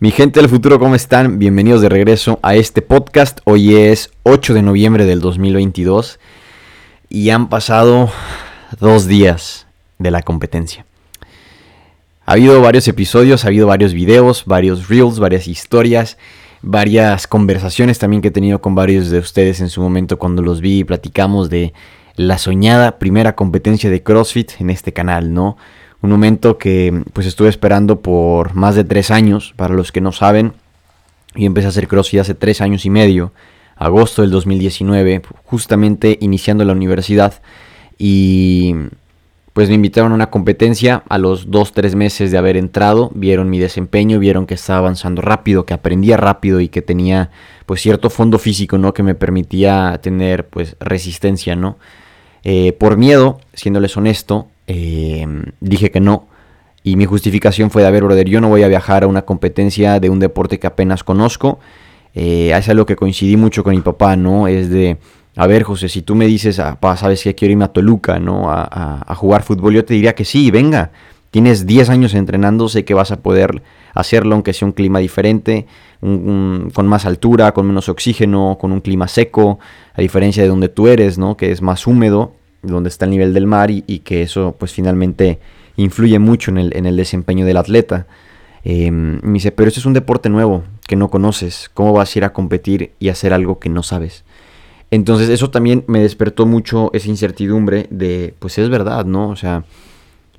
Mi gente del futuro, ¿cómo están? Bienvenidos de regreso a este podcast. Hoy es 8 de noviembre del 2022 y han pasado dos días de la competencia. Ha habido varios episodios, ha habido varios videos, varios reels, varias historias, varias conversaciones también que he tenido con varios de ustedes en su momento cuando los vi y platicamos de la soñada primera competencia de CrossFit en este canal, ¿no? Un momento que pues estuve esperando por más de tres años, para los que no saben. y empecé a hacer CrossFit hace tres años y medio, agosto del 2019, justamente iniciando la universidad. Y pues me invitaron a una competencia a los dos, tres meses de haber entrado, vieron mi desempeño, vieron que estaba avanzando rápido, que aprendía rápido y que tenía pues cierto fondo físico, ¿no? Que me permitía tener pues resistencia, ¿no? Eh, por miedo, siéndoles honesto, Em, dije que no. Y mi justificación fue de, a ver, brother, yo no voy a viajar a una competencia de un deporte que apenas conozco. Eh, es algo que coincidí mucho con mi papá, ¿no? Es de, a ver, José, si tú me dices, ah, papá, sabes que quiero irme a Toluca, ¿no? A, jugar fútbol, yo te diría que sí, venga. Tienes 10 años entrenando, sé que vas a poder hacerlo, aunque sea un clima diferente, con más altura, con menos oxígeno, con un clima seco, a diferencia de donde tú eres, ¿no? Que es más húmedo donde está el nivel del mar y, que eso pues finalmente influye mucho en el, en el desempeño del atleta. Em, me dice, pero eso es un deporte nuevo que no conoces, ¿cómo vas a ir a competir y hacer algo que no sabes? Entonces eso también me despertó mucho esa incertidumbre de, pues es verdad, ¿no? O sea,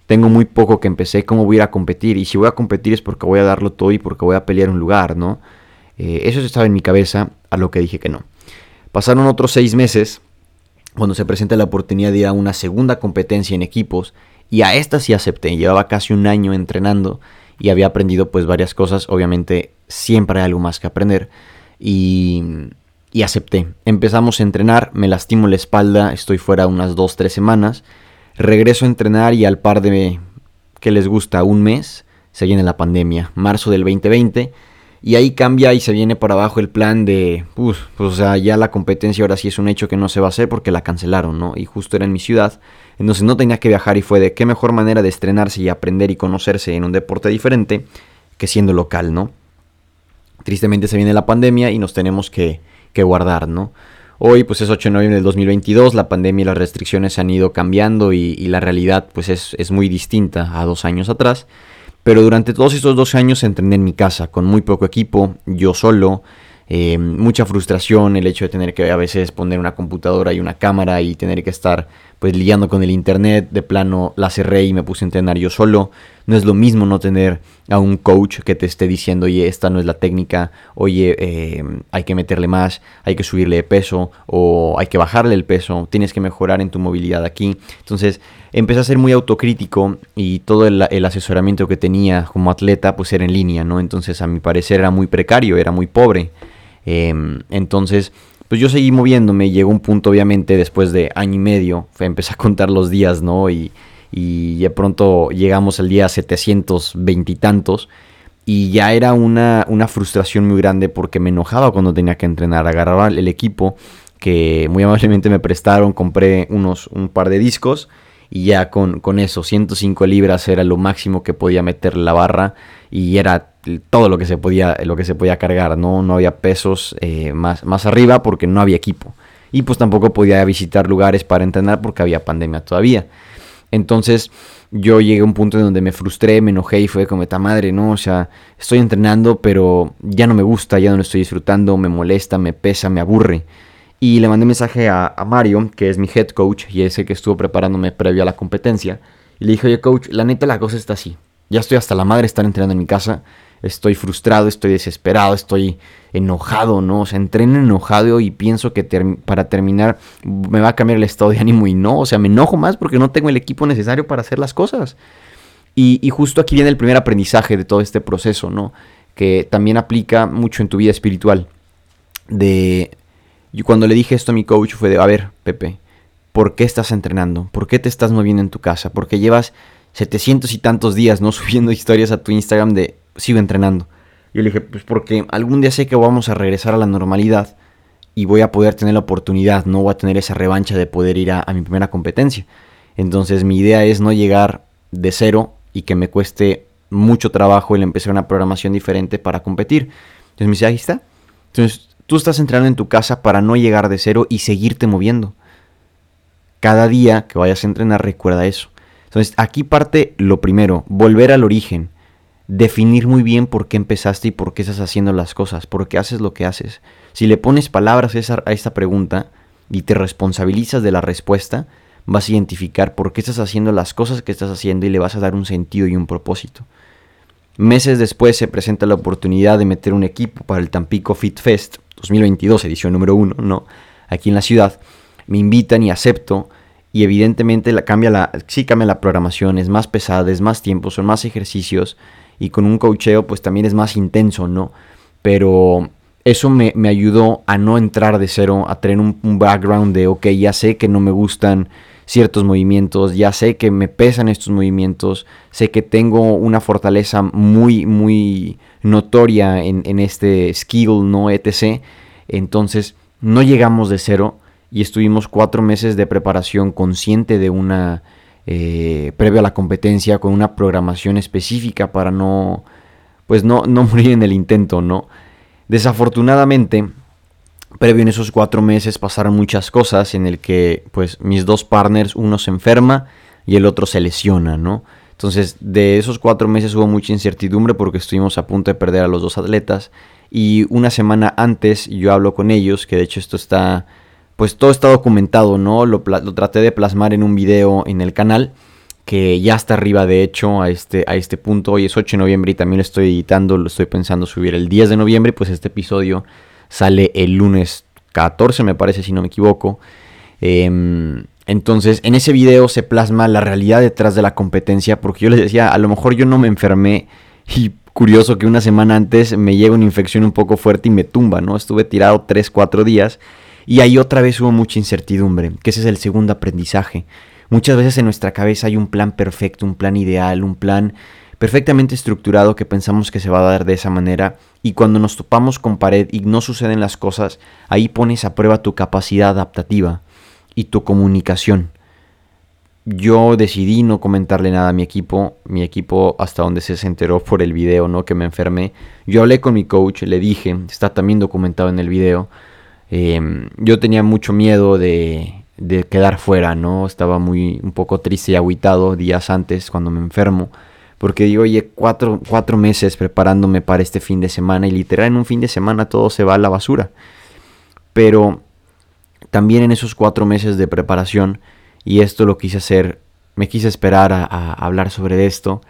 tengo muy poco que empecé, ¿cómo voy a ir a competir? Y si voy a competir es porque voy a darlo todo y porque voy a pelear un lugar, ¿no? Eh, eso estaba en mi cabeza a lo que dije que no. Pasaron otros seis meses cuando se presenta la oportunidad de ir a una segunda competencia en equipos y a esta sí acepté. Llevaba casi un año entrenando y había aprendido pues varias cosas. Obviamente siempre hay algo más que aprender y, acepté. Empezamos a entrenar, me lastimo la espalda, estoy fuera unas 2-3 semanas. Regreso a entrenar y al par de, que les gusta? Un mes, se viene la pandemia, marzo del 2020 y ahí cambia y se viene para abajo el plan de, pues, o sea, ya la competencia ahora sí es un hecho que no se va a hacer porque la cancelaron, ¿no? Y justo era en mi ciudad, entonces no tenía que viajar y fue de qué mejor manera de estrenarse y aprender y conocerse en un deporte diferente que siendo local, ¿no? Tristemente se viene la pandemia y nos tenemos que, que guardar, ¿no? Hoy pues es 8 de noviembre del 2022, la pandemia y las restricciones han ido cambiando y, y la realidad pues es, es muy distinta a dos años atrás. Pero durante todos estos dos años entrené en mi casa, con muy poco equipo, yo solo, eh, mucha frustración, el hecho de tener que a veces poner una computadora y una cámara y tener que estar pues liando con el internet, de plano la cerré y me puse a entrenar yo solo. No es lo mismo no tener a un coach que te esté diciendo, oye, esta no es la técnica, oye, eh, hay que meterle más, hay que subirle de peso o hay que bajarle el peso, tienes que mejorar en tu movilidad aquí. Entonces empecé a ser muy autocrítico y todo el, asesoramiento que tenía como atleta pues era en línea, ¿no? Entonces a mi parecer era muy precario, era muy pobre. Em, entonces pues yo seguí moviéndome, llegó un punto obviamente después de año y medio, empecé a contar los días, ¿no? Y, y de pronto llegamos al día 720 y tantos y ya era una, una frustración muy grande porque me enojaba cuando tenía que entrenar, agarraba el equipo que muy amablemente me prestaron, compré unos, un par de discos y ya con, con eso, 105 libras era lo máximo que podía meter la barra y era todo lo que se podía, lo que se podía cargar, ¿no? No había pesos eh, más, más arriba porque no había equipo. Y pues tampoco podía visitar lugares para entrenar porque había pandemia todavía. Entonces yo llegué a un punto en donde me frustré, me enojé y fue como esta madre, ¿no? O sea, estoy entrenando pero ya no me gusta, ya no lo estoy disfrutando, me molesta, me pesa, me aburre. Y le mandé mensaje a, Mario, que es mi head coach y ese que estuvo preparándome previo a la competencia. Y le dije, oye coach, la neta la cosa está así. Ya estoy hasta la madre estar entrenando en mi casa. Estoy frustrado, estoy desesperado, estoy enojado, ¿no? O sea, entreno enojado y pienso que para terminar me va a cambiar el estado de ánimo y no. O sea, me enojo más porque no tengo el equipo necesario para hacer las cosas. Y, y justo aquí viene el primer aprendizaje de todo este proceso, ¿no? Que también aplica mucho en tu vida espiritual. De y cuando le dije esto a mi coach fue de, a ver, Pepe, ¿por qué estás entrenando? ¿Por qué te estás moviendo en tu casa? Porque llevas 700 y tantos días, ¿no? Subiendo historias a tu Instagram de, sigo entrenando. Yo le dije, pues porque algún día sé que vamos a regresar a la normalidad y voy a poder tener la oportunidad, no voy a tener esa revancha de poder ir a, a mi primera competencia. Entonces mi idea es no llegar de cero y que me cueste mucho trabajo el empezar una programación diferente para competir. Entonces me dice, ahí está. Entonces tú estás entrenando en tu casa para no llegar de cero y seguirte moviendo. Cada día que vayas a entrenar recuerda eso. Entonces aquí parte lo primero, volver al origen. Definir muy bien por qué empezaste y por qué estás haciendo las cosas, por qué haces lo que haces. Si le pones palabras a esta pregunta y te responsabilizas de la respuesta, vas a identificar por qué estás haciendo las cosas que estás haciendo y le vas a dar un sentido y un propósito. Meses después se presenta la oportunidad de meter un equipo para el Tampico Fit Fest 2022, edición número uno, ¿no? Aquí en la ciudad. Me invitan y acepto. Y evidentemente la, cambia la, sí cambia la programación, es más pesada, es más tiempo, son más ejercicios. Y con un cocheo pues también es más intenso, ¿no? Pero eso me, ayudó a no entrar de cero, a tener un, un background de, ok, ya sé que no me gustan ciertos movimientos, ya sé que me pesan estos movimientos, sé que tengo una fortaleza muy, muy notoria en, este skill, no etc. Entonces, no llegamos de cero y estuvimos cuatro meses de preparación consciente de una, eh, previo a la competencia, con una programación específica para no, pues no, no morir en el intento, ¿no? Desafortunadamente, previo en esos cuatro meses pasaron muchas cosas en el que pues mis dos partners, uno se enferma y el otro se lesiona, ¿no? Entonces de esos cuatro meses hubo mucha incertidumbre porque estuvimos a punto de perder a los dos atletas y una semana antes yo hablo con ellos, que de hecho esto está, pues todo está documentado, ¿no? Lo, traté de plasmar en un video en el canal que ya está arriba de hecho a este, a este punto. Hoy es 8 de noviembre y también lo estoy editando, lo estoy pensando subir el 10 de noviembre, pues este episodio sale el lunes 14, me parece, si no me equivoco. Em, entonces, en ese video se plasma la realidad detrás de la competencia, porque yo les decía, a lo mejor yo no me enfermé y curioso que una semana antes me llega una infección un poco fuerte y me tumba, ¿no? Estuve tirado 3, 4 días y ahí otra vez hubo mucha incertidumbre, que ese es el segundo aprendizaje. Muchas veces en nuestra cabeza hay un plan perfecto, un plan ideal, un plan perfectamente estructurado que pensamos que se va a dar de esa manera y cuando nos topamos con pared y no suceden las cosas, ahí pones a prueba tu capacidad adaptativa y tu comunicación. Yo decidí no comentarle nada a mi equipo, mi equipo hasta donde se enteró por el video, ¿no? Que me enfermé. Yo hablé con mi coach, le dije, está también documentado en el video. Em, yo tenía mucho miedo de, de quedar fuera, ¿no? Estaba muy un poco triste y aguitado días antes cuando me enfermo. Porque digo, oye, cuatro, cuatro meses preparándome para este fin de semana y literal en un fin de semana todo se va a la basura. Pero también en esos cuatro meses de preparación, y esto lo quise hacer, me quise esperar a, hablar sobre esto.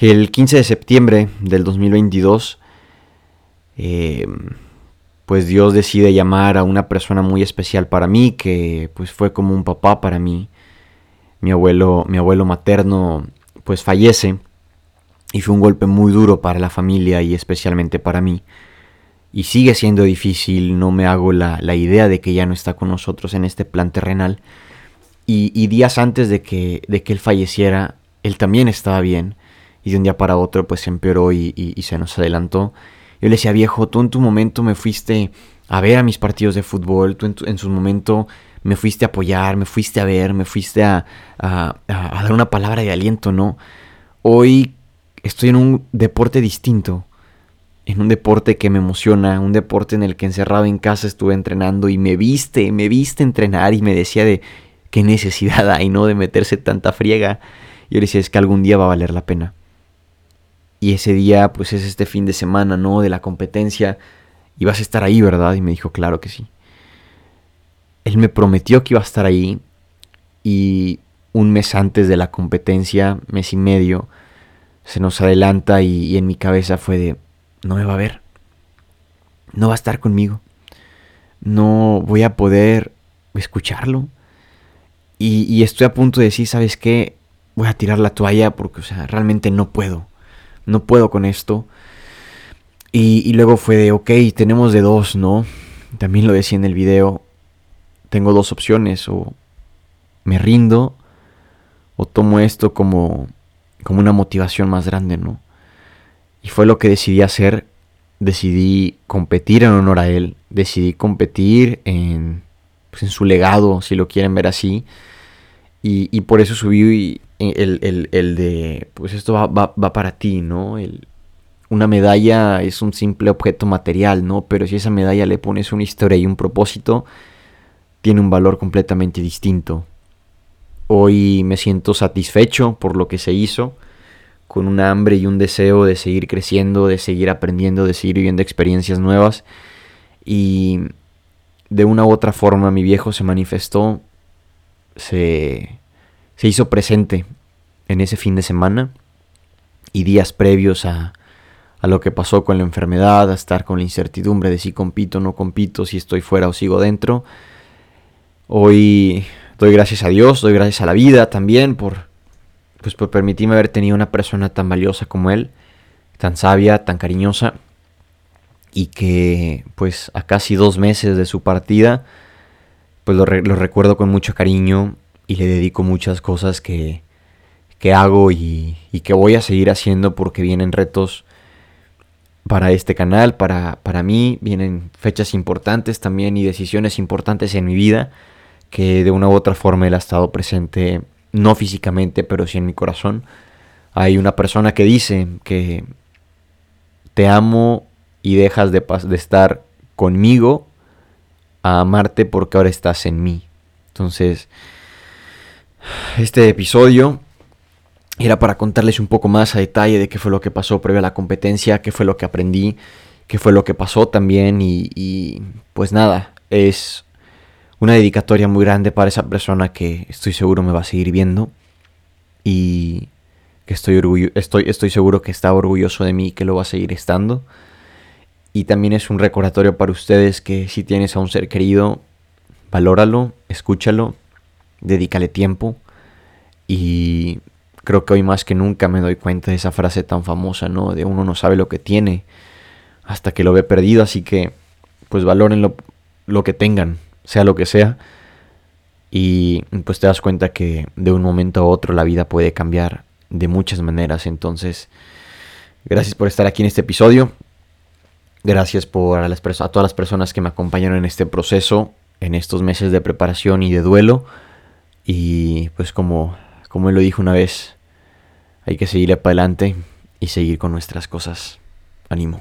El 15 de septiembre del 2022, em, pues Dios decide llamar a una persona muy especial para mí, que pues fue como un papá para mí mi abuelo, mi abuelo materno pues fallece y fue un golpe muy duro para la familia y especialmente para mí. Y sigue siendo difícil, no me hago la, idea de que ya no está con nosotros en este plan terrenal. Y, días antes de que, de que él falleciera, él también estaba bien. Y de un día para otro pues empeoró y, se nos adelantó. Yo le decía, viejo, tú en tu momento me fuiste a ver a mis partidos de fútbol, tú en, en su momento me fuiste a apoyar, me fuiste a ver, me fuiste a, dar una palabra de aliento, ¿no? Hoy estoy en un deporte distinto, en un deporte que me emociona, un deporte en el que encerrado en casa estuve entrenando y me viste, me viste entrenar y me decía de qué necesidad hay, ¿no? De meterse tanta friega. Yo le decía, es que algún día va a valer la pena. Y ese día, pues es este fin de semana, ¿no? De la competencia. Y vas a estar ahí, ¿verdad? Y me dijo, claro que sí. Él me prometió que iba a estar ahí y un mes antes de la competencia, mes y medio, se nos adelanta y, en mi cabeza fue de, no me va a ver, no va a estar conmigo, no voy a poder escucharlo. Y, estoy a punto de decir, ¿sabes qué? Voy a tirar la toalla porque, o sea, realmente no puedo, no puedo con esto. Y, luego fue de, ok, tenemos de dos, ¿no? También lo decía en el video, tengo dos opciones, o me rindo o tomo esto como, como una motivación más grande, ¿no? Y fue lo que decidí hacer, decidí competir en honor a él, decidí competir en, pues, en su legado, si lo quieren ver así, Y, por eso subí el, el, de, pues esto va, va, para ti, ¿no? El, una medalla es un simple objeto material, ¿no? Pero si esa medalla le pones una historia y un propósito, tiene un valor completamente distinto. Hoy me siento satisfecho por lo que se hizo, con un hambre y un deseo de seguir creciendo, de seguir aprendiendo, de seguir viviendo experiencias nuevas. Y de una u otra forma mi viejo se manifestó se, hizo presente en ese fin de semana y días previos a, a lo que pasó con la enfermedad, a estar con la incertidumbre de si compito o no compito, si estoy fuera o sigo dentro. Hoy doy gracias a Dios, doy gracias a la vida también por, pues por permitirme haber tenido una persona tan valiosa como él, tan sabia, tan cariñosa, y que pues a casi dos meses de su partida, pues lo, recuerdo con mucho cariño y le dedico muchas cosas que, que hago y, y, que voy a seguir haciendo porque vienen retos para este canal, para, para mí, vienen fechas importantes también y decisiones importantes en mi vida que de una u otra forma él ha estado presente, no físicamente, pero sí en mi corazón. Hay una persona que dice que te amo y dejas de, de estar conmigo amarte porque ahora estás en mí. Entonces, este episodio era para contarles un poco más a detalle de qué fue lo que pasó previo a la competencia, qué fue lo que aprendí, qué fue lo que pasó también y, pues nada, es una dedicatoria muy grande para esa persona que estoy seguro me va a seguir viendo y que estoy, estoy, estoy seguro que está orgulloso de mí y que lo va a seguir estando. Y también es un recordatorio para ustedes que si tienes a un ser querido, valóralo, escúchalo, dedícale tiempo. Y creo que hoy más que nunca me doy cuenta de esa frase tan famosa, ¿no? De uno no sabe lo que tiene hasta que lo ve perdido, así que pues valoren lo, lo que tengan, sea lo que sea. Y pues te das cuenta que de un momento a otro la vida puede cambiar de muchas maneras. Entonces, gracias por estar aquí en este episodio. Gracias por a, las a todas las personas que me acompañaron en este proceso, en estos meses de preparación y de duelo. Y pues como, como él lo dijo una vez, hay que seguir para adelante y seguir con nuestras cosas. Ánimo.